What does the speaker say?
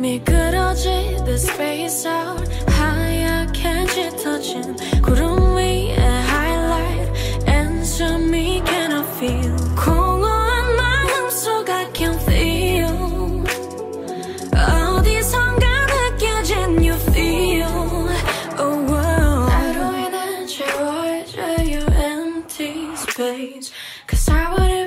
미끄러지 the space out. 하얗게 짙어진 구름 위에 highlight. Answer me can I feel. 공허한 마음속 I can feel. 어디선가 느껴진 you feel. Oh wow 나로 채워져 your empty space. Cause I wouldn't.